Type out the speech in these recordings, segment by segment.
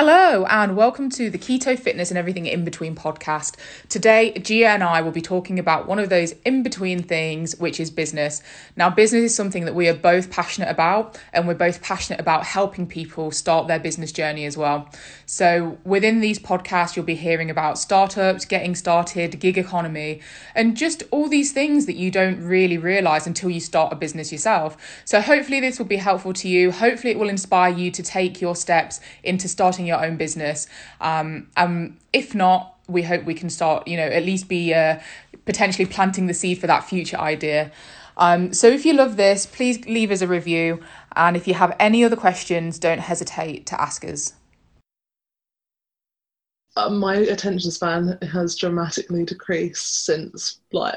Hello, and welcome to the Keto Fitness and Everything in Between podcast. Today, Gia and I will be talking about one of those in between things, which is business. Now, business is something that we are both passionate about, and we're both passionate about helping people start their business journey as well. So, within these podcasts, you'll be hearing about startups, getting started, gig economy, and just all these things that you don't really realize until you start a business yourself. So, hopefully, this will be helpful to you. Hopefully, it will inspire you to take your steps into starting your own business. Um, um, if not, we hope we can start, you know, at least be uh, potentially planting the seed for that future idea. Um, so if you love this, please leave us a review. And if you have any other questions, don't hesitate to ask us. Uh, my attention span has dramatically decreased since like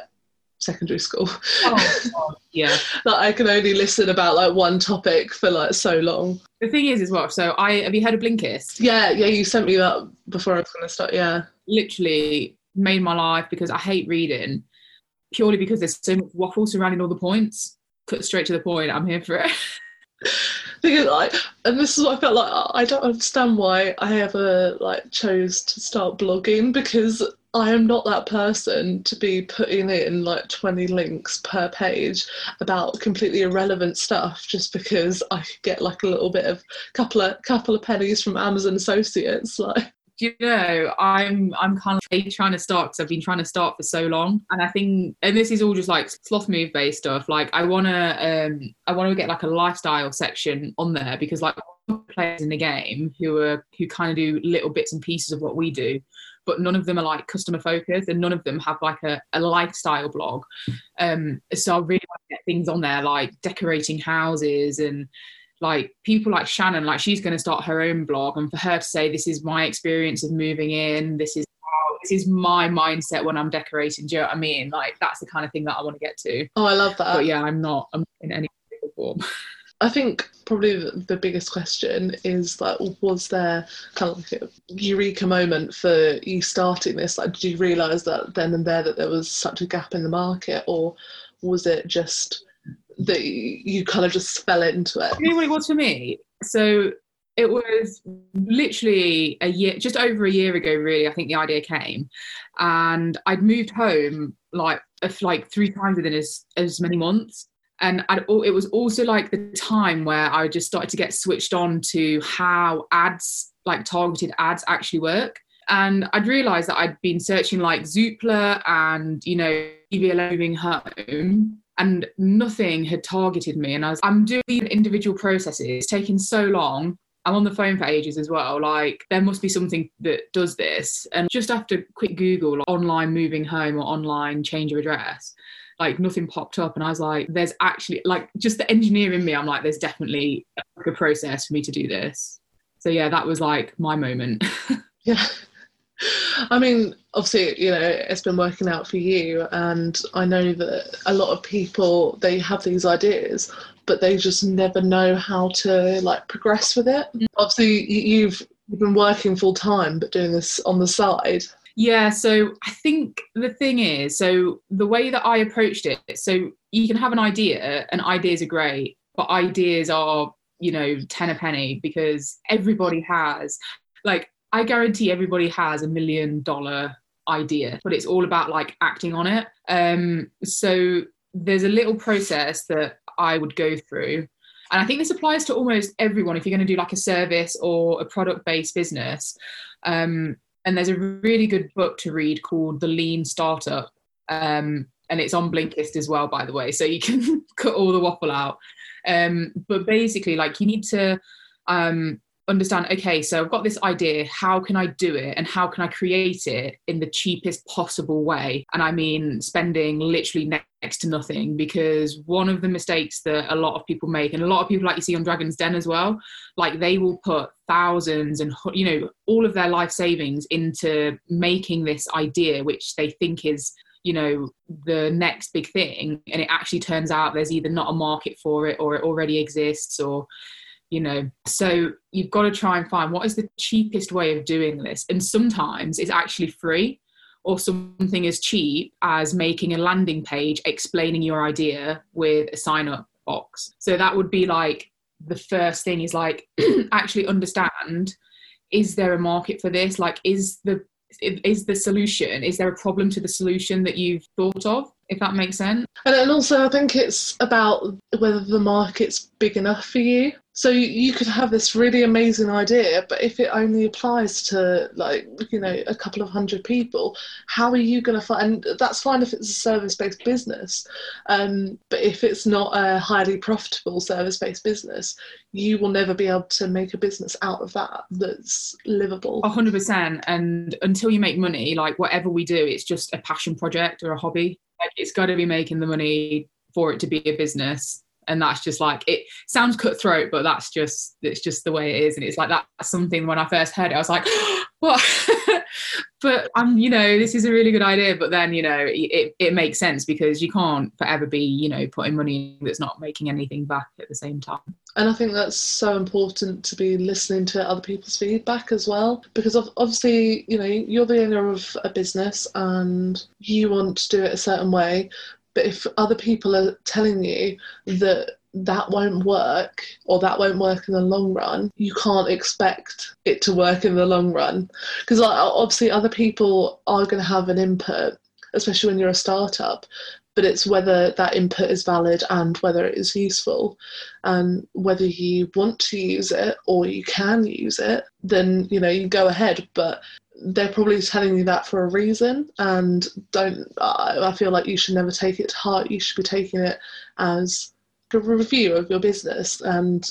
secondary school. Oh, yeah. that I can only listen about like one topic for like so long. The thing is, as well. So, I have you heard of Blinkist? Yeah, yeah. You sent me that before I was going to start. Yeah. Literally made my life because I hate reading, purely because there's so much waffle surrounding all the points. Cut straight to the point. I'm here for it. because like and this is what I felt like I don't understand why I ever like chose to start blogging because I am not that person to be putting in like 20 links per page about completely irrelevant stuff just because I could get like a little bit of couple of couple of pennies from Amazon associates like. You know i'm i'm kind of trying to start because i've been trying to start for so long. And i think and this is all just like sloth move based stuff. Like i want to um i want to get like a lifestyle section on there because like players in the game who are who kind of do little bits and pieces of what we do but none of them are like customer focused and none of them have like a, a lifestyle blog. Um, so I really want to get things on there like decorating houses and like people like Shannon, like she's going to start her own blog, and for her to say, "This is my experience of moving in. This is this is my mindset when I'm decorating." Do you know what I mean? Like that's the kind of thing that I want to get to. Oh, I love that. But yeah, I'm not. I'm in any form. I think probably the biggest question is like, was there kind of like a eureka moment for you starting this? Like, did you realise that then and there that there was such a gap in the market, or was it just that you kind of just fell into it? You know what it was for me? So it was literally a year, just over a year ago, really. I think the idea came, and I'd moved home like like three times within as as many months and I'd, it was also like the time where I just started to get switched on to how ads, like targeted ads, actually work. And I'd realised that I'd been searching like Zoopla and you know EVLO moving home, and nothing had targeted me. And I was, I'm doing individual processes, it's taking so long. I'm on the phone for ages as well. Like there must be something that does this. And just after quick Google, like, online moving home or online change of address, like nothing popped up and i was like there's actually like just the engineer in me i'm like there's definitely a process for me to do this so yeah that was like my moment yeah I mean, obviously, you know, it's been working out for you, and I know that a lot of people they have these ideas, but they just never know how to like progress with it. Mm. Obviously, you've been working full time, but doing this on the side. Yeah, so I think the thing is, so the way that I approached it, so you can have an idea, and ideas are great, but ideas are, you know, 10 a penny because everybody has, like, I guarantee everybody has a million dollar idea, but it's all about like acting on it. Um, so there's a little process that I would go through. And I think this applies to almost everyone if you're going to do like a service or a product based business. Um, and there's a really good book to read called The Lean Startup. Um, and it's on Blinkist as well, by the way. So you can cut all the waffle out. Um, but basically, like you need to um, understand okay so i've got this idea how can i do it and how can i create it in the cheapest possible way? And i mean spending literally next to nothing because one of the mistakes that a lot of people make and a lot of people like you see on dragon's den as well like they will put thousands and you know all of their life savings into making this idea which they think is you know the next big thing. And it actually turns out there's either not a market for it or it already exists or you know so you've got to try and find what is the cheapest way of doing this. And sometimes it's actually free or something as cheap as making a landing page explaining your idea with a sign up box. So that would be like the first thing is like actually understand is there a market for this? Like is the is the solution is there a problem to the solution that you've thought of if that makes sense? And, and also i think it's about whether the market's big enough for you so you could have this really amazing idea but if it only applies to like you know a couple of hundred people how are you going to find and that's fine if it's a service-based business um, but if it's not a highly profitable service-based business you will never be able to make a business out of that that's livable. 100% and until you make money like whatever we do it's just a passion project or a hobby. Like it's got to be making the money for it to be a business and that's just like it sounds cutthroat but that's just it's just the way it is. And it's like that's something when i first heard it i was like what? But i'm you know this is a really good idea but then you know it, it makes sense because you can't forever be you know putting money that's not making anything back at the same time. And i think that's so important to be listening to other people's feedback as well because obviously you know you're the owner of a business and you want to do it a certain way but if other people are telling you that that won't work or that won't work in the long run, you can't expect it to work in the long run. Because obviously, other people are going to have an input, especially when you're a startup. But it's whether that input is valid and whether it is useful, and whether you want to use it or you can use it. Then you know you go ahead. But they're probably telling you that for a reason and don't i feel like you should never take it to heart. You should be taking it as a review of your business and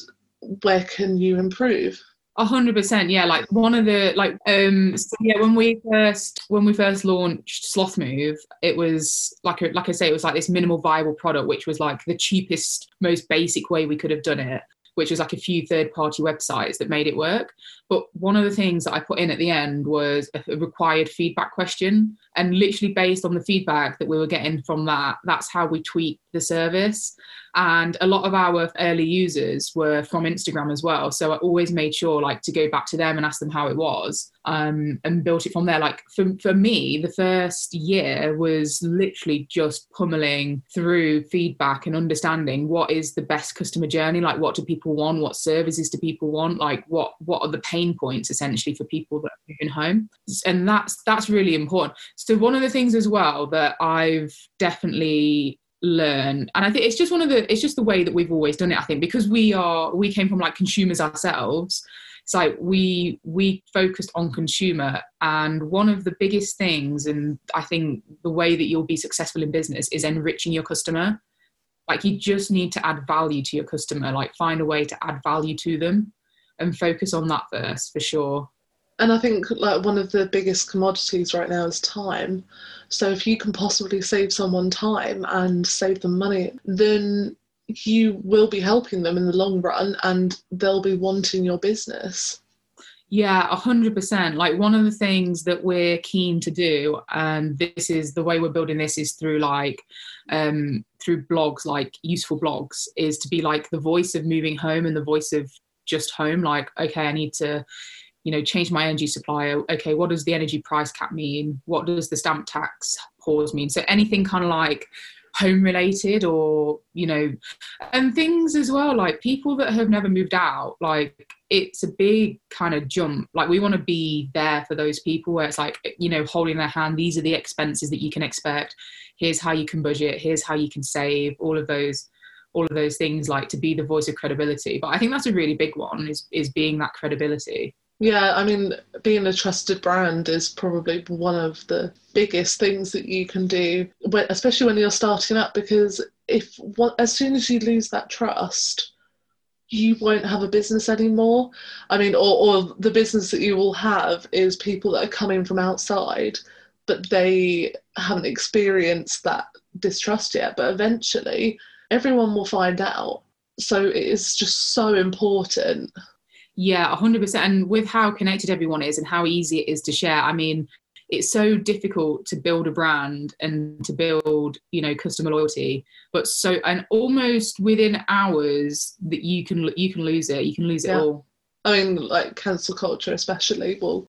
where can you improve? A hundred percent yeah like one of the like um so yeah when we first when we first launched sloth move it was like a, like i say it was like this minimal viable product which was like the cheapest most basic way we could have done it which was like a few third party websites that made it work. But one of the things that I put in at the end was a required feedback question. And literally based on the feedback that we were getting from that, that's how we tweak the service. And a lot of our early users were from Instagram as well. So I always made sure like to go back to them and ask them how it was um, and built it from there. Like for, for me, the first year was literally just pummeling through feedback and understanding what is the best customer journey. Like what do people want? What services do people want? Like what, what are the pain points essentially for people that are moving home? And that's, that's really important. So one of the things as well that I've definitely learn. And i think it's just one of the it's just the way that we've always done it i think because we are we came from like consumers ourselves. It's like we we focused on consumer and one of the biggest things and i think the way that you'll be successful in business is enriching your customer. Like you just need to add value to your customer like find a way to add value to them and focus on that first for sure and I think like one of the biggest commodities right now is time. So if you can possibly save someone time and save them money, then you will be helping them in the long run and they'll be wanting your business. Yeah, a hundred percent. Like one of the things that we're keen to do, and this is the way we're building this is through like um through blogs, like useful blogs, is to be like the voice of moving home and the voice of just home. Like, okay, I need to you know, change my energy supplier. Okay, what does the energy price cap mean? What does the stamp tax pause mean? So anything kind of like home related or you know and things as well like people that have never moved out like it's a big kind of jump like we want to be there for those people where it's like you know holding their hand these are the expenses that you can expect here's how you can budget here's how you can save all of those all of those things like to be the voice of credibility but i think that's a really big one is is being that credibility yeah, I mean, being a trusted brand is probably one of the biggest things that you can do, especially when you're starting up. Because if as soon as you lose that trust, you won't have a business anymore. I mean, or, or the business that you will have is people that are coming from outside, but they haven't experienced that distrust yet. But eventually, everyone will find out. So it is just so important yeah, 100%. And with how connected everyone is and how easy it is to share, I mean, it's so difficult to build a brand and to build, you know, customer loyalty. But so, and almost within hours that you can you can lose it, you can lose it all. I mean, like cancel culture, especially, will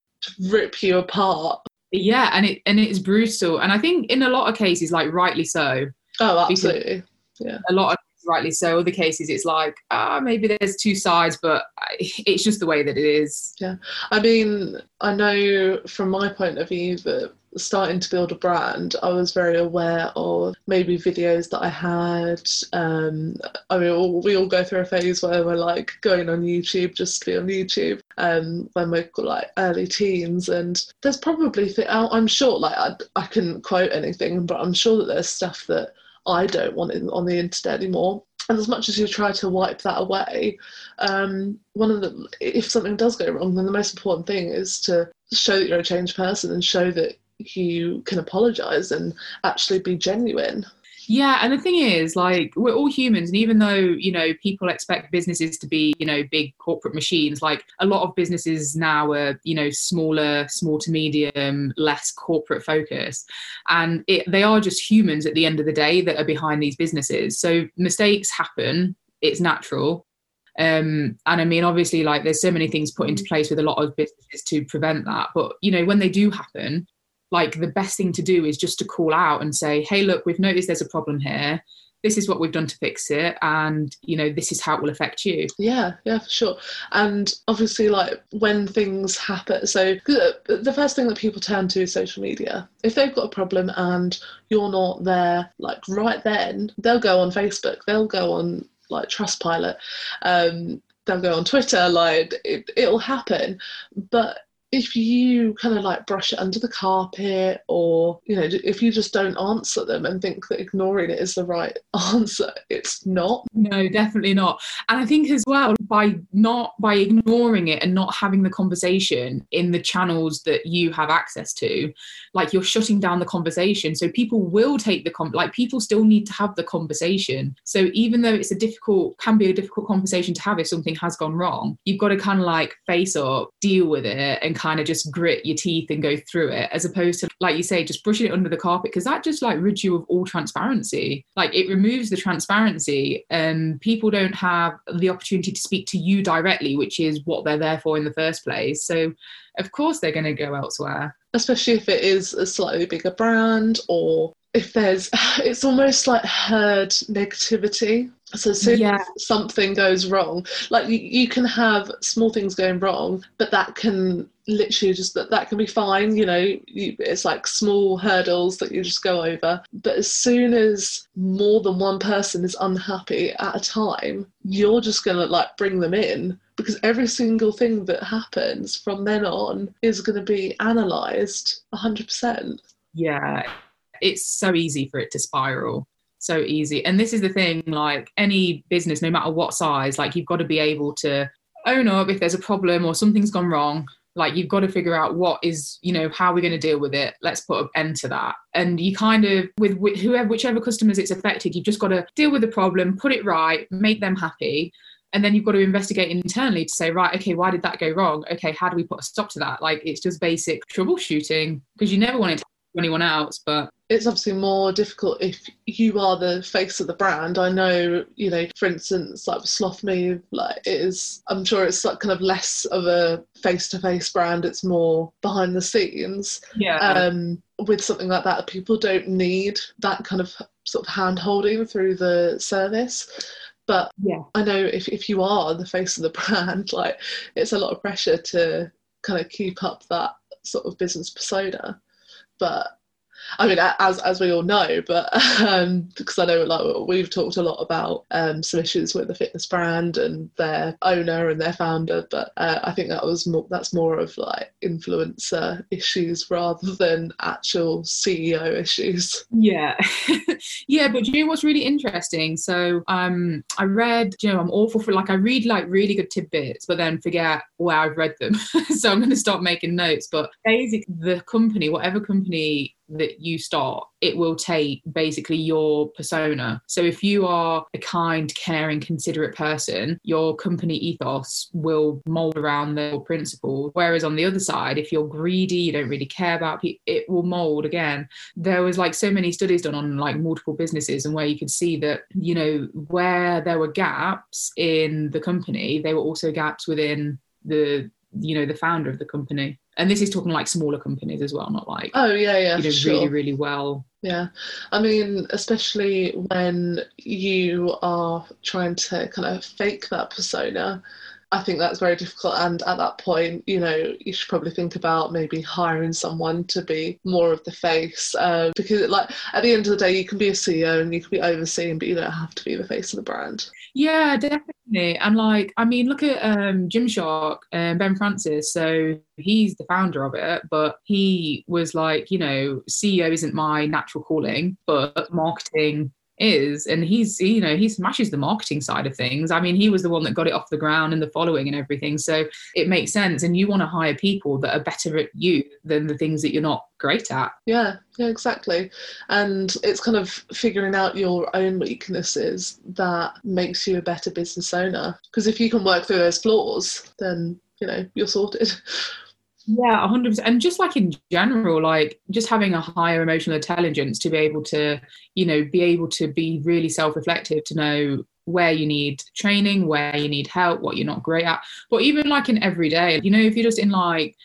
rip you apart. Yeah, and it and it's brutal. And I think in a lot of cases, like rightly so. Oh, absolutely. Yeah. A lot of rightly so. Other cases, it's like, ah, maybe there's two sides, but it's just the way that it is. Yeah. I mean, I know from my point of view that starting to build a brand, I was very aware of maybe videos that I had. Um, I mean, we all go through a phase where we're like going on YouTube just to be on YouTube um, when we're like early teens. And there's probably, th- I'm sure, like I, I couldn't quote anything, but I'm sure that there's stuff that I don't want it on the internet anymore. And as much as you try to wipe that away, um, one of the if something does go wrong, then the most important thing is to show that you're a changed person and show that you can apologize and actually be genuine. Yeah, and the thing is, like, we're all humans, and even though you know people expect businesses to be, you know, big corporate machines, like a lot of businesses now are, you know, smaller, small to medium, less corporate focus, and it, they are just humans at the end of the day that are behind these businesses. So mistakes happen; it's natural. Um, and I mean, obviously, like there's so many things put into place with a lot of businesses to prevent that. But you know, when they do happen, like the best thing to do is just to call out and say, hey, look, we've noticed there's a problem here. This is what we've done to fix it, and you know this is how it will affect you. Yeah, yeah, for sure. And obviously, like when things happen, so the first thing that people turn to is social media. If they've got a problem and you're not there, like right then, they'll go on Facebook, they'll go on like Trustpilot, um, they'll go on Twitter. Like it, it'll happen, but if you kind of like brush it under the carpet or you know if you just don't answer them and think that ignoring it is the right answer it's not. No definitely not. And i think as well by not by ignoring it and not having the conversation in the channels that you have access to like you're shutting down the conversation. So people will take the com- like people still need to have the conversation. So even though it's a difficult can be a difficult conversation to have if something has gone wrong you've got to kind of like face up deal with it and kind of just grit your teeth and go through it as opposed to like you say just brushing it under the carpet because that just like rids you of all transparency. Like it removes the transparency and people don't have the opportunity to speak to you directly which is what they're there for in the first place. So of course they're going to go elsewhere. Especially if it is a slightly bigger brand or if there's it's almost like herd negativity. So soon yeah. something goes wrong like you, you, can have small things going wrong but that can literally just that that can be fine you know you, it's like small hurdles that you just go over. But as soon as more than one person is unhappy at a time you're just going to like bring them in because every single thing that happens from then on is going to be analyzed 100% yeah it's so easy for it to spiral. So easy. And this is the thing like any business no matter what size like you've got to be able to own up if there's a problem or something's gone wrong. Like you've got to figure out what is you know how we're going to deal with it. Let's put an end to that. And you kind of with whoever whichever customers it's affected you've just got to deal with the problem put it right make them happy. And then you've got to investigate internally to say right okay why did that go wrong? Okay how do we put a stop to that? Like it's just basic troubleshooting because you never want it to anyone else but it's obviously more difficult if you are the face of the brand. I know, you know, for instance, like Sloth Move, like it is, I'm sure it's like kind of less of a face to face brand, it's more behind the scenes. Yeah. Um, with something like that, people don't need that kind of sort of hand holding through the service. But yeah. I know if, if you are the face of the brand, like it's a lot of pressure to kind of keep up that sort of business persona. But I mean, as as we all know, but um, because I know like we've talked a lot about um, some issues with the fitness brand and their owner and their founder, but uh, I think that was more, that's more of like influencer issues rather than actual CEO issues. Yeah, yeah. But you know what's really interesting? So um, I read, you know, I'm awful for like I read like really good tidbits, but then forget where I've read them. so I'm going to start making notes. But basically, the company, whatever company that you start, it will take basically your persona. So if you are a kind, caring, considerate person, your company ethos will mold around the principles. Whereas on the other side, if you're greedy, you don't really care about people, it will mold again. There was like so many studies done on like multiple businesses and where you could see that, you know, where there were gaps in the company, there were also gaps within the you know the founder of the company and this is talking like smaller companies as well not like oh yeah yeah you know sure. really really well Yeah, I mean, especially when you are trying to kind of fake that persona, I think that's very difficult. And at that point, you know, you should probably think about maybe hiring someone to be more of the face. Uh, because, like, at the end of the day, you can be a CEO and you can be overseeing, but you don't have to be the face of the brand. Yeah, definitely. And, like, I mean, look at um, Gymshark and Ben Francis. So he's the founder of it, but he was like, you know, CEO isn't my natural calling, but marketing is and he's you know he smashes the marketing side of things. I mean he was the one that got it off the ground and the following and everything. So it makes sense. And you want to hire people that are better at you than the things that you're not great at. Yeah yeah exactly. And it's kind of figuring out your own weaknesses that makes you a better business owner. Because if you can work through those flaws then you know you're sorted Yeah, 100%. And just like in general, like just having a higher emotional intelligence to be able to, you know, be able to be really self reflective, to know where you need training, where you need help, what you're not great at. But even like in everyday, you know, if you're just in like,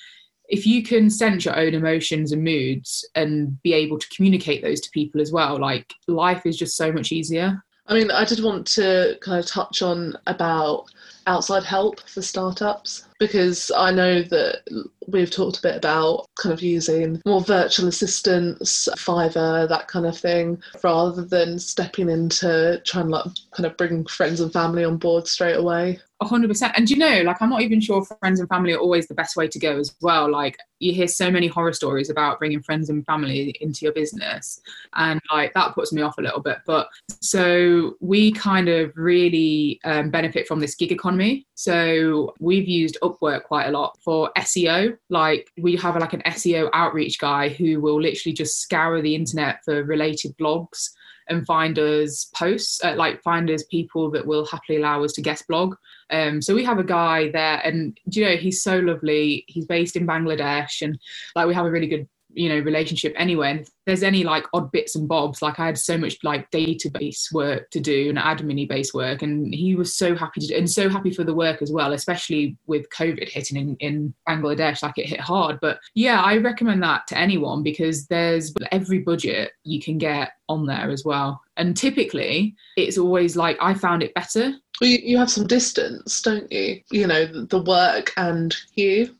if you can sense your own emotions and moods and be able to communicate those to people as well, like life is just so much easier. I mean, I did want to kind of touch on about outside help for startups because I know that we've talked a bit about kind of using more virtual assistants, Fiverr, that kind of thing, rather than stepping into trying to like kind of bring friends and family on board straight away hundred percent. And you know, like I'm not even sure friends and family are always the best way to go as well. Like you hear so many horror stories about bringing friends and family into your business, and like that puts me off a little bit. But so we kind of really um, benefit from this gig economy. So we've used Upwork quite a lot for SEO. Like we have like an SEO outreach guy who will literally just scour the internet for related blogs and find us posts, uh, like find us people that will happily allow us to guest blog. Um, so we have a guy there, and you know he's so lovely. He's based in Bangladesh, and like we have a really good you know relationship anyway and if there's any like odd bits and bobs like i had so much like database work to do and admin based work and he was so happy to do, and so happy for the work as well especially with covid hitting in, in bangladesh like it hit hard. But yeah i recommend that to anyone because there's every budget you can get on there as well. And typically it's always like i found it better you, you have some distance, don't you? You know, the, the work and you.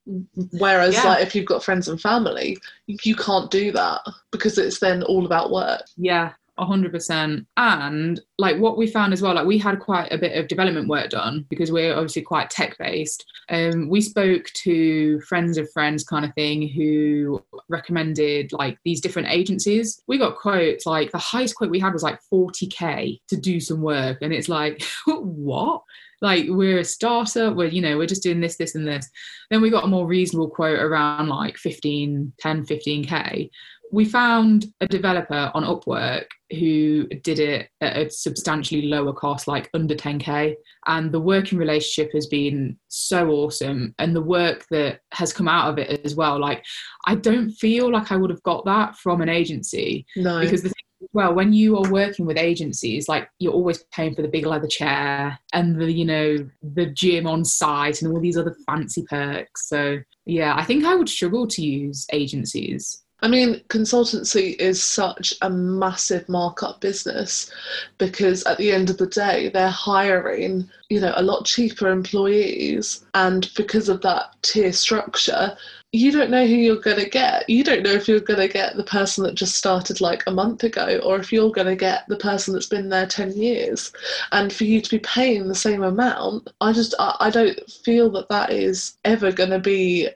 Whereas, yeah. like, if you've got friends and family, you can't do that because it's then all about work. Yeah, 100% and like what we found as well like we had quite a bit of development work done because we're obviously quite tech based um we spoke to friends of friends kind of thing who recommended like these different agencies. We got quotes like the highest quote we had was like 40k to do some work. And it's like what? Like we're a startup. We're you know we're just doing this this and this. Then we got a more reasonable quote around like 15 10 15k we found a developer on Upwork who did it at a substantially lower cost, like under 10k. And the working relationship has been so awesome. And the work that has come out of it as well. Like, I don't feel like I would have got that from an agency. No. Because the thing, well, when you are working with agencies, like you're always paying for the big leather chair and the, you know, the gym on site and all these other fancy perks. So yeah, I think I would struggle to use agencies. I mean, consultancy is such a massive markup business because at the end of the day, they're hiring, you know, a lot cheaper employees. And because of that tier structure, you don't know who you're going to get. You don't know if you're going to get the person that just started like a month ago or if you're going to get the person that's been there 10 years. And for you to be paying the same amount, I just, I, I don't feel that that is ever going to be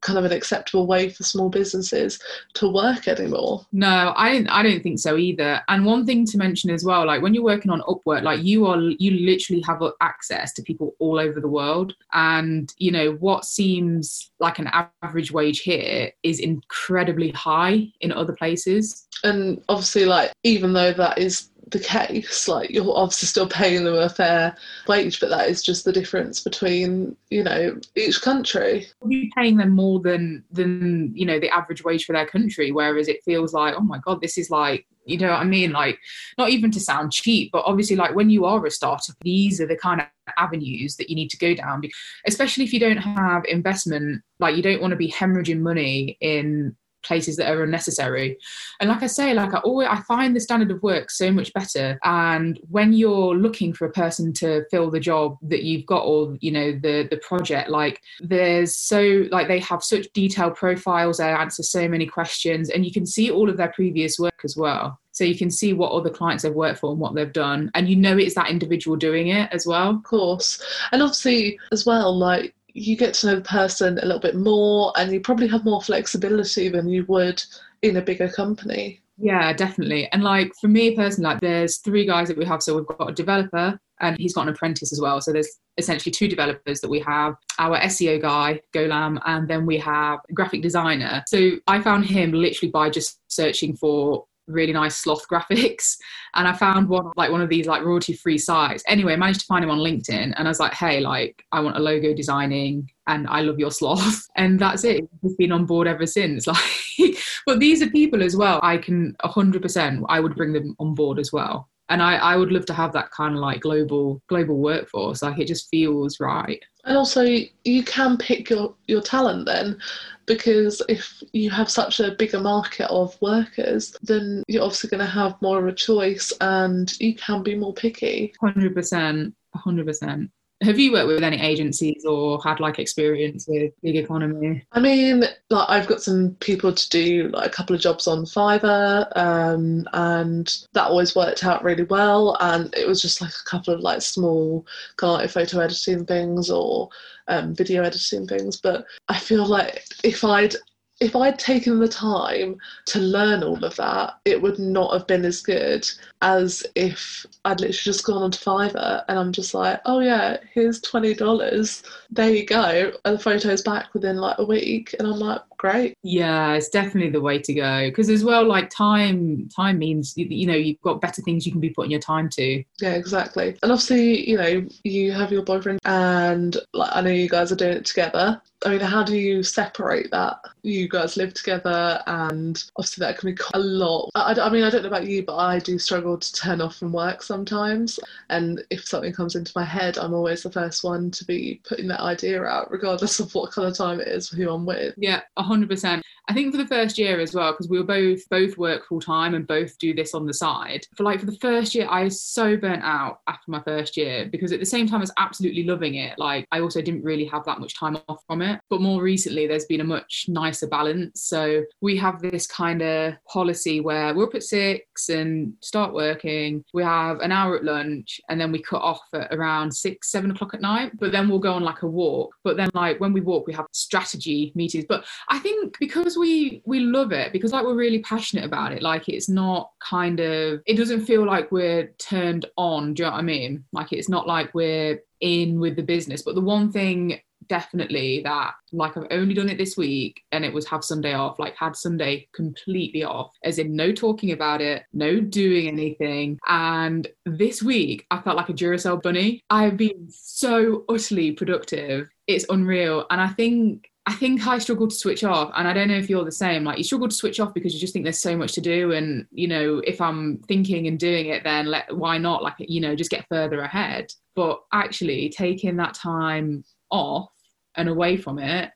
kind of an acceptable way for small businesses to work anymore. No, I don't I don't think so either. And one thing to mention as well, like when you're working on Upwork, like you are you literally have access to people all over the world. And you know, what seems like an average wage here is incredibly high in other places. And obviously like even though that is the case. Like you're obviously still paying them a fair wage, but that is just the difference between you know each country. You're paying them more than than you know the average wage for their country, whereas it feels like oh my god, this is like you know what I mean? Like not even to sound cheap, but obviously like when you are a startup, these are the kind of avenues that you need to go down, especially if you don't have investment. Like you don't want to be hemorrhaging money in places that are unnecessary. And like I say, like I always I find the standard of work so much better. And when you're looking for a person to fill the job that you've got or you know the the project, like there's so like they have such detailed profiles, they answer so many questions, and you can see all of their previous work as well. So you can see what other clients they've worked for and what they've done. And you know it's that individual doing it as well. Of course. And obviously as well, like you get to know the person a little bit more and you probably have more flexibility than you would in a bigger company. Yeah, definitely. And like for me personally, like there's three guys that we have. So we've got a developer and he's got an apprentice as well. So there's essentially two developers that we have our SEO guy, Golam, and then we have a graphic designer. So I found him literally by just searching for really nice sloth graphics. And i found one like one of these like royalty free sites. Anyway i managed to find him on linkedin and i was like hey like i want a logo designing and i love your sloth. And that's it. He's been on board ever since. Like but these are people as well. I can 100% i would bring them on board as well and I, I would love to have that kind of like global global workforce. Like it just feels right. And also you can pick your your talent then because if you have such a bigger market of workers then you're obviously going to have more of a choice and you can be more picky. 100% 100% have you worked with any agencies or had like experience with gig economy? I mean, like I've got some people to do like a couple of jobs on Fiverr, um, and that always worked out really well. And it was just like a couple of like small kind of like photo editing things or um, video editing things. But I feel like if I'd if I'd taken the time to learn all of that, it would not have been as good as if I'd literally just gone onto Fiverr and I'm just like, oh yeah, here's twenty dollars. There you go. And the photo's back within like a week, and I'm like, great. Yeah, it's definitely the way to go because as well, like time, time means you know you've got better things you can be putting your time to. Yeah, exactly. And obviously, you know, you have your boyfriend, and like I know you guys are doing it together. I mean, how do you separate that? You guys live together, and obviously that can be a lot. I, I, mean, I don't know about you, but I do struggle to turn off from work sometimes. And if something comes into my head, I'm always the first one to be putting that idea out, regardless of what kind of time it is, who I'm with. Yeah, percent. I think for the first year as well, because we were both both work full time and both do this on the side. For like for the first year, I was so burnt out after my first year because at the same time as absolutely loving it, like I also didn't really have that much time off from it. But more recently, there's been a much nicer balance. So we have this kind of policy where we're up at six and start working. We have an hour at lunch and then we cut off at around six, seven o'clock at night. But then we'll go on like a walk. But then like when we walk, we have strategy meetings. But I think because we we love it because like we're really passionate about it like it's not kind of it doesn't feel like we're turned on do you know what i mean like it's not like we're in with the business but the one thing definitely that like I've only done it this week and it was have Sunday off, like had Sunday completely off, as in no talking about it, no doing anything. And this week I felt like a Duracell bunny. I've been so utterly productive. It's unreal. And I think I think I struggle to switch off, and I don't know if you're the same. Like you struggle to switch off because you just think there's so much to do, and you know, if I'm thinking and doing it, then let why not? Like you know, just get further ahead. But actually, taking that time off and away from it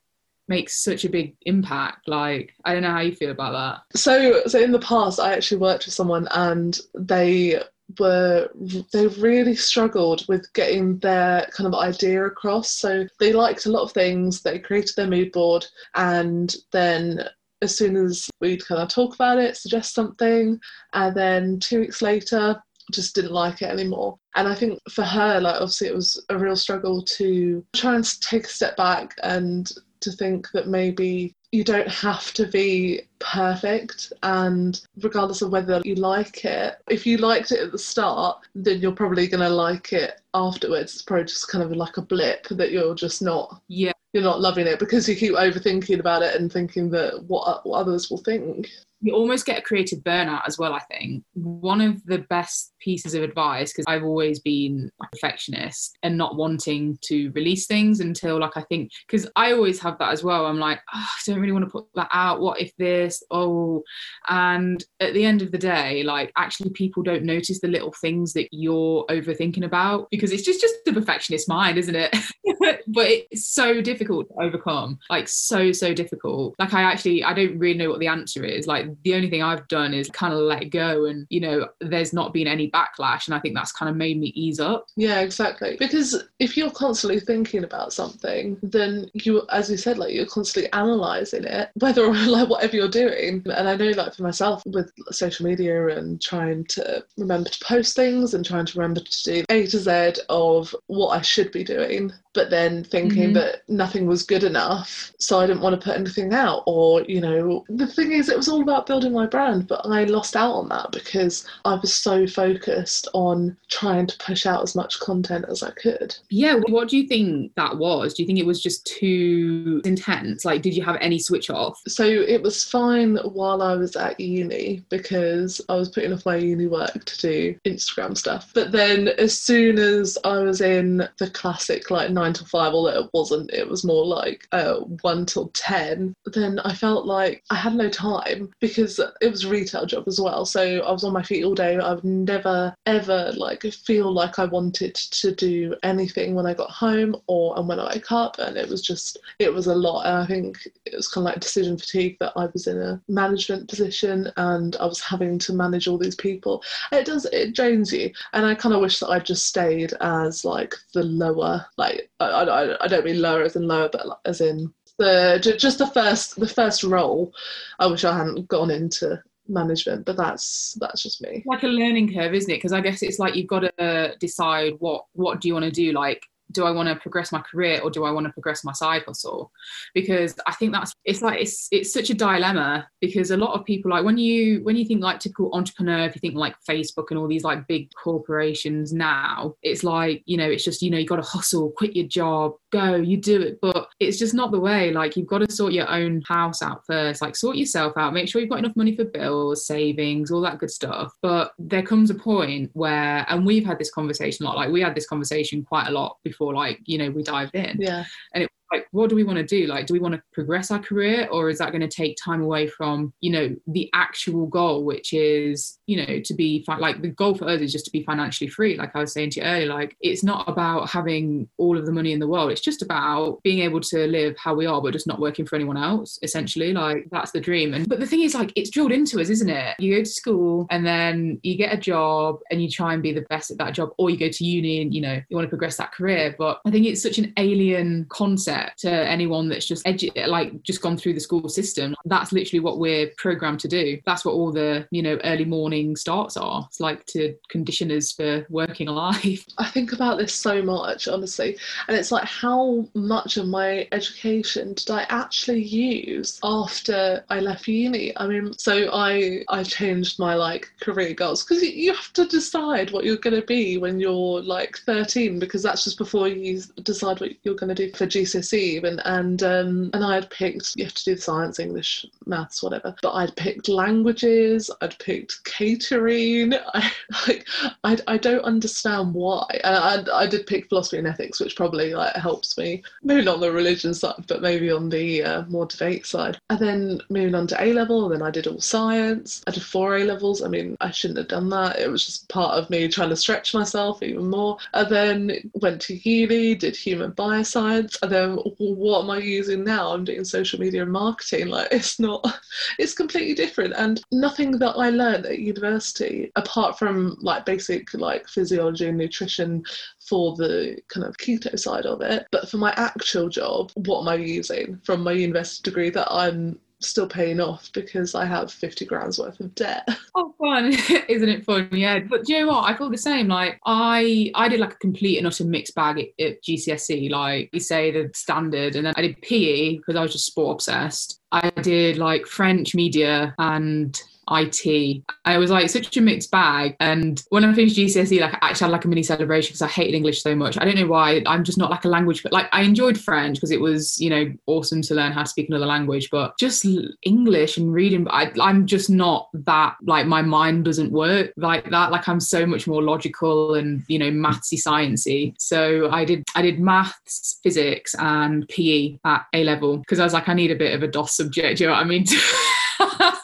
makes such a big impact like i don't know how you feel about that so so in the past i actually worked with someone and they were they really struggled with getting their kind of idea across. So they liked a lot of things. They created their mood board, and then as soon as we'd kind of talk about it, suggest something, and then two weeks later, just didn't like it anymore. And I think for her, like obviously, it was a real struggle to try and take a step back and to think that maybe you don't have to be perfect and regardless of whether you like it if you liked it at the start then you're probably going to like it afterwards. It's probably just kind of like a blip that you're just not yeah. you're not loving it because you keep overthinking about it and thinking that what, what others will think you almost get a creative burnout as well i think. One of the best pieces of advice because i've always been a perfectionist and not wanting to release things until like i think because i always have that as well. I'm like oh, i don't really want to put that out. What if this? Oh. And at the end of the day like actually people don't notice the little things that you're overthinking about because it's just just the perfectionist mind isn't it? But it's so difficult to overcome like so so difficult. Like i actually i don't really know what the answer is. Like the only thing i've done is kind of let go and you know there's not been any backlash and i think that's kind of made me ease up. Yeah exactly. Because if you're constantly thinking about something then you as you said like you're constantly analyzing it whether or like whatever you're doing. And i know like for myself with social media and trying to remember to post things and trying to remember to do a to z of what i should be doing but then thinking mm-hmm. that nothing was good enough so i didn't want to put anything out. Or you know the thing is it was all about building my brand but i lost out on that because i was so focused on trying to push out as much content as i could. Yeah what do you think that was? Do you think it was just too intense? Like did you have any switch off? So it was fine while i was at uni because i was putting off my uni work to do instagram stuff. But then as soon as i was in the classic like nine five, although it wasn't, it was more like uh, one till 10, then I felt like I had no time because it was a retail job as well. So I was on my feet all day. I would never, ever like feel like I wanted to do anything when I got home or and when I woke up. And it was just, it was a lot. And I think it was kind of like decision fatigue that I was in a management position and I was having to manage all these people. It does, it drains you. And I kind of wish that I'd just stayed as like the lower, like I, I, I don't mean lower as in lower, but as in the just the first the first role. I wish I hadn't gone into management, but that's that's just me. Like a learning curve, isn't it? Because I guess it's like you've got to decide what what do you want to do. Like do I want to progress my career or do I want to progress my side hustle? Because I think that's it's like it's it's such a dilemma because a lot of people like when you when you think like typical entrepreneur, if you think like Facebook and all these like big corporations now, it's like, you know, it's just, you know, you got to hustle, quit your job, go, you do it. But it's just not the way. Like you've got to sort your own house out first, like sort yourself out, make sure you've got enough money for bills, savings, all that good stuff. But there comes a point where, and we've had this conversation a lot, like we had this conversation quite a lot before, like, you know, we dived in. Yeah. And it like what do we want to do? Like do we want to progress our career or is that going to take time away from you know the actual goal which is you know to be fi- like the goal for us is just to be financially free like i was saying to you earlier like it's not about having all of the money in the world. It's just about being able to live how we are but just not working for anyone else essentially like that's the dream. And but the thing is like it's drilled into us isn't it? You go to school and then you get a job and you try and be the best at that job or you go to uni and you know you want to progress that career. But i think it's such an alien concept to anyone that's just edu- like just gone through the school system. That's literally what we're programmed to do. That's what all the you know early morning starts are. It's like to condition us for working life. I think about this so much, honestly, and it's like how much of my education did I actually use after I left uni? I mean, so I I changed my like career goals because you have to decide what you're going to be when you're like 13 because that's just before you decide what you're going to do for GCSE even and um, and I had picked you have to do science, English, maths, whatever. But I'd picked languages, I'd picked catering. I like I, I don't understand why. And I, I did pick philosophy and ethics, which probably like helps me. Maybe not on the religion side, but maybe on the uh, more debate side. And then moving on to A level, and then I did all science. I did four A levels. I mean, I shouldn't have done that. It was just part of me trying to stretch myself even more. And then went to uni, did human bioscience, and then what am I using now? I'm doing social media and marketing. Like it's not, it's completely different. And nothing that I learned at university, apart from like basic like physiology and nutrition for the kind of keto side of it. But for my actual job, what am I using from my university degree that I'm still paying off because I have 50 grand's worth of debt. Oh, fun. Isn't it fun? Yeah. But do you know what? I feel the same. Like, I I did like a complete and utter mixed bag at, at GCSE. Like, you say the standard, and then I did PE because I was just sport obsessed. I did like French media and IT. I was like such a mixed bag. And when I finished GCSE, like I actually had like a mini celebration because I hated English so much. I don't know why. I'm just not like a language, but like I enjoyed French because it was, you know, awesome to learn how to speak another language. But just English and reading, I, I'm just not that like my mind doesn't work like that. Like I'm so much more logical and you know mathsy sciencey. So I did I did maths, physics, and PE at A level because I was like I need a bit of a DOS subject. You know what I mean?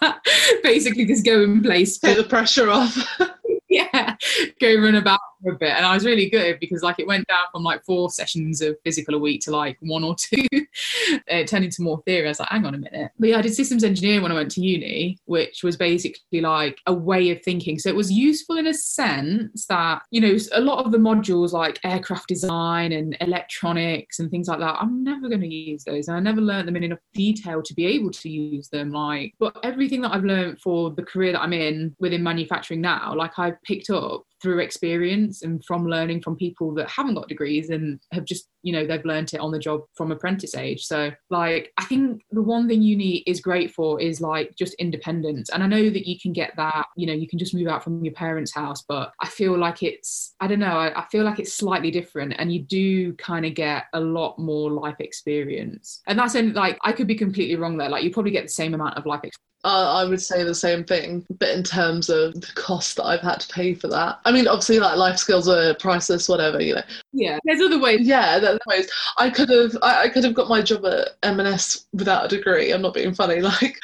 Basically, just go in place. Take the pressure off. yeah, go run about for a bit. And I was really good because like it went down from like four sessions of physical a week to like one or two. it turned into more theory. I was like, hang on a minute. But yeah, I did systems engineering when I went to uni, which was basically like a way of thinking. So it was useful in a sense that, you know, a lot of the modules like aircraft design and electronics and things like that, I'm never going to use those. And I never learned them in enough detail to be able to use them. Like, but everything that I've learned for the career that I'm in within manufacturing now, like I've picked up through experience and from learning from people that haven't got degrees and have just you know they've learned it on the job from apprentice age. So like i think the one thing uni is great for is like just independence. And i know that you can get that you know you can just move out from your parents house but i feel like it's i don't know i, I feel like it's slightly different and you do kind of get a lot more life experience. And that's in like i could be completely wrong there. Like you probably get the same amount of life experience I would say the same thing, but in terms of the cost that I've had to pay for that. I mean, obviously, like life skills are priceless, whatever, you know. Yeah, there's other ways. Yeah, there's other ways. I could have, I, I could have got my job at M&S without a degree. I'm not being funny. Like,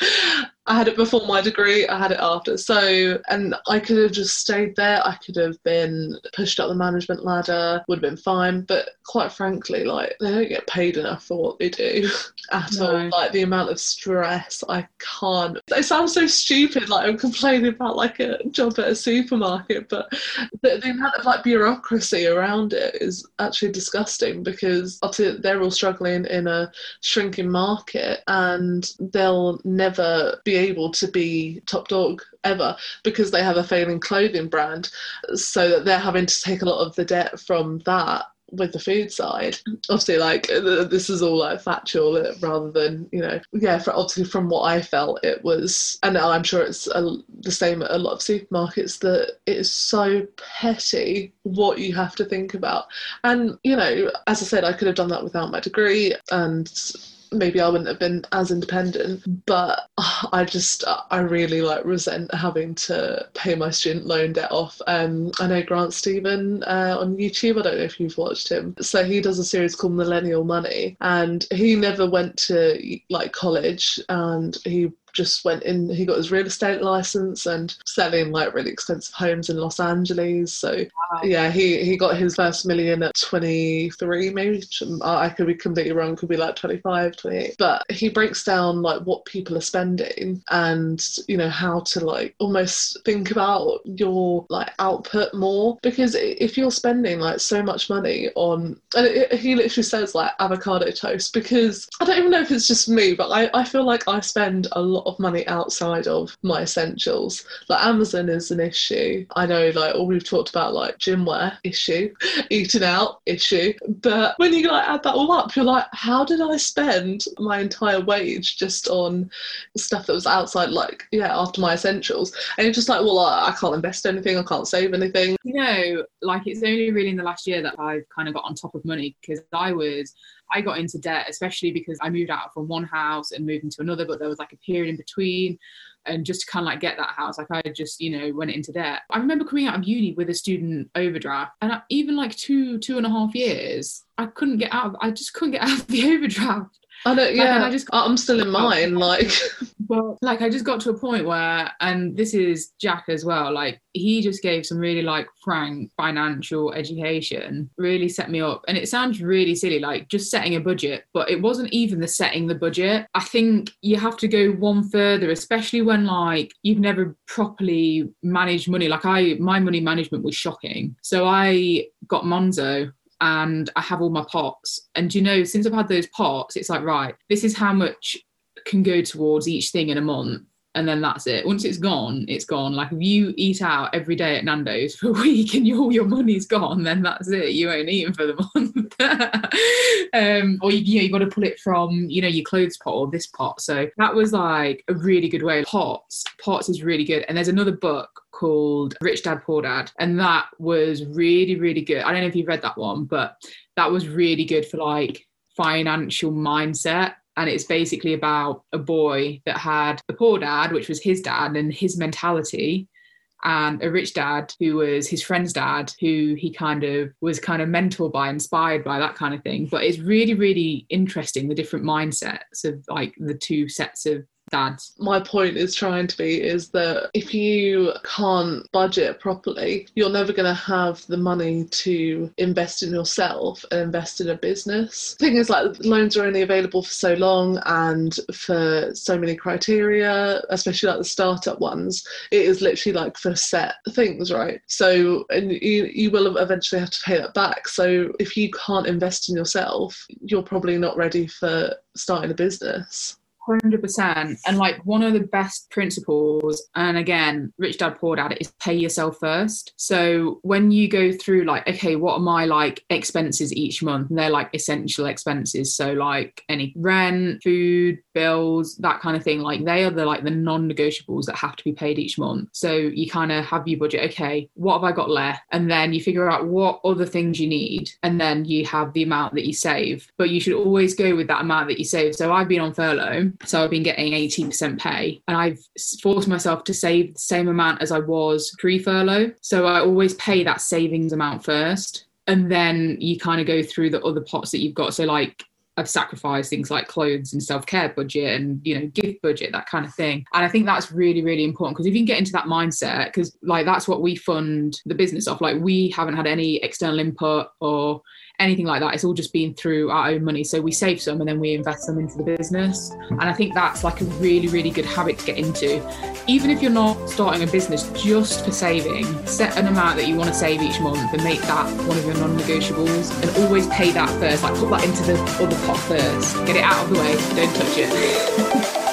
I had it before my degree, I had it after. So, and I could have just stayed there. I could have been pushed up the management ladder, would have been fine. But quite frankly, like, they don't get paid enough for what they do at no. all. Like, the amount of stress, I can't. It sounds so stupid, like, I'm complaining about like a job at a supermarket, but the, the amount of like bureaucracy around it is actually disgusting because obviously they're all struggling in a shrinking market and they'll never be able to be top dog ever because they have a failing clothing brand. So that they're having to take a lot of the debt from that with the food side obviously like this is all like factual uh, rather than you know yeah for obviously from what i felt it was and i'm sure it's a, the same at a lot of supermarkets that it is so petty what you have to think about and you know as i said i could have done that without my degree and maybe I wouldn't have been as independent. But I just, I really like resent having to pay my student loan debt off. Um, I know Grant Stephan uh, on YouTube. I don't know if you've watched him. So he does a series called Millennial Money, and he never went to like college, and he just went in, he got his real estate license and selling like really expensive homes in Los Angeles. So wow. yeah, he, he got his first million at 23, maybe. I could be completely wrong, could be like 25, 28. But he breaks down like what people are spending and, you know, how to like almost think about your like output more. Because if you're spending like so much money on, and it, he literally says like avocado toast, because I don't even know if it's just me, but I, I feel like I spend a lot of money outside of my essentials. Like Amazon is an issue. I know like all we've talked about like gym wear issue, eating out issue. But when you like add that all up, you're like, how did I spend my entire wage just on stuff that was outside like yeah, after my essentials? And you're just like, well I, I can't invest anything, I can't save anything. You know, like it's only really in the last year that I've kind of got on top of money because I was I got into debt, especially because I moved out from one house and moved into another, but there was like a period in between. And just to kind of like get that house, like I just, you know, went into debt. I remember coming out of uni with a student overdraft, and even like two, two and a half years, I couldn't get out. Of, I just couldn't get out of the overdraft. I yeah. Like, I just, I'm still in mine. Like, well, like I just got to a point where, and this is Jack as well. Like, he just gave some really like frank financial education, really set me up. And it sounds really silly, like just setting a budget, but it wasn't even the setting the budget. I think you have to go one further, especially when like you've never properly managed money. Like I, my money management was shocking. So I got Monzo and I have all my pots. And you know, since I've had those pots, it's like, right, this is how much can go towards each thing in a month. and then that's it. Once it's gone, it's gone. Like if you eat out every day at Nando's for a week and all your money's gone, then that's it. You ain't eating for the month. um, or you, you know, you got to pull it from, you know, your clothes pot or this pot. So that was like a really good way. Pots, pots is really good. And there's another book called Rich Dad Poor Dad, and that was really, really good. I don't know if you've read that one, but that was really good for like financial mindset. And it's basically about a boy that had a poor dad which was his dad and his mentality and a rich dad who was his friend's dad who he kind of was kind of mentored by inspired by that kind of thing. But it's really really interesting the different mindsets of like the two sets of dads. My point is trying to be is that if you can't budget properly, you're never going to have the money to invest in yourself and invest in a business. The thing is, like, loans are only available for so long and for so many criteria, especially like the startup ones. It is literally like for set things, right? So, and you, you will eventually have to pay that back. So, if you can't invest in yourself, you're probably not ready for starting a business. Hundred percent, and like one of the best principles, and again, rich dad poor dad, is pay yourself first. So when you go through, like, okay, what are my like expenses each month? And they're like essential expenses, so like any rent, food, bills, that kind of thing. Like they are the like the non-negotiables that have to be paid each month. So you kind of have your budget. Okay, what have I got left? And then you figure out what other things you need, and then you have the amount that you save. But you should always go with that amount that you save. So I've been on furlough so I've been getting 18% pay and I've forced myself to save the same amount as I was pre furlough. So I always pay that savings amount first. And then you kind of go through the other pots that you've got. So, like, I've sacrificed things like clothes and self care budget and you know gift budget that kind of thing. And I think that's really really important because if you can get into that mindset, because like that's what we fund the business off. Like we haven't had any external input or anything like that. It's all just been through our own money. So we save some and then we invest them into the business. Hmm. And I think that's like a really, really good habit to get into. Even if you're not starting a business just for saving, set an amount that you want to save each month and make that one of your non negotiables and always pay that first. Like put that into the other pot first. Get it out of the way, don't touch it.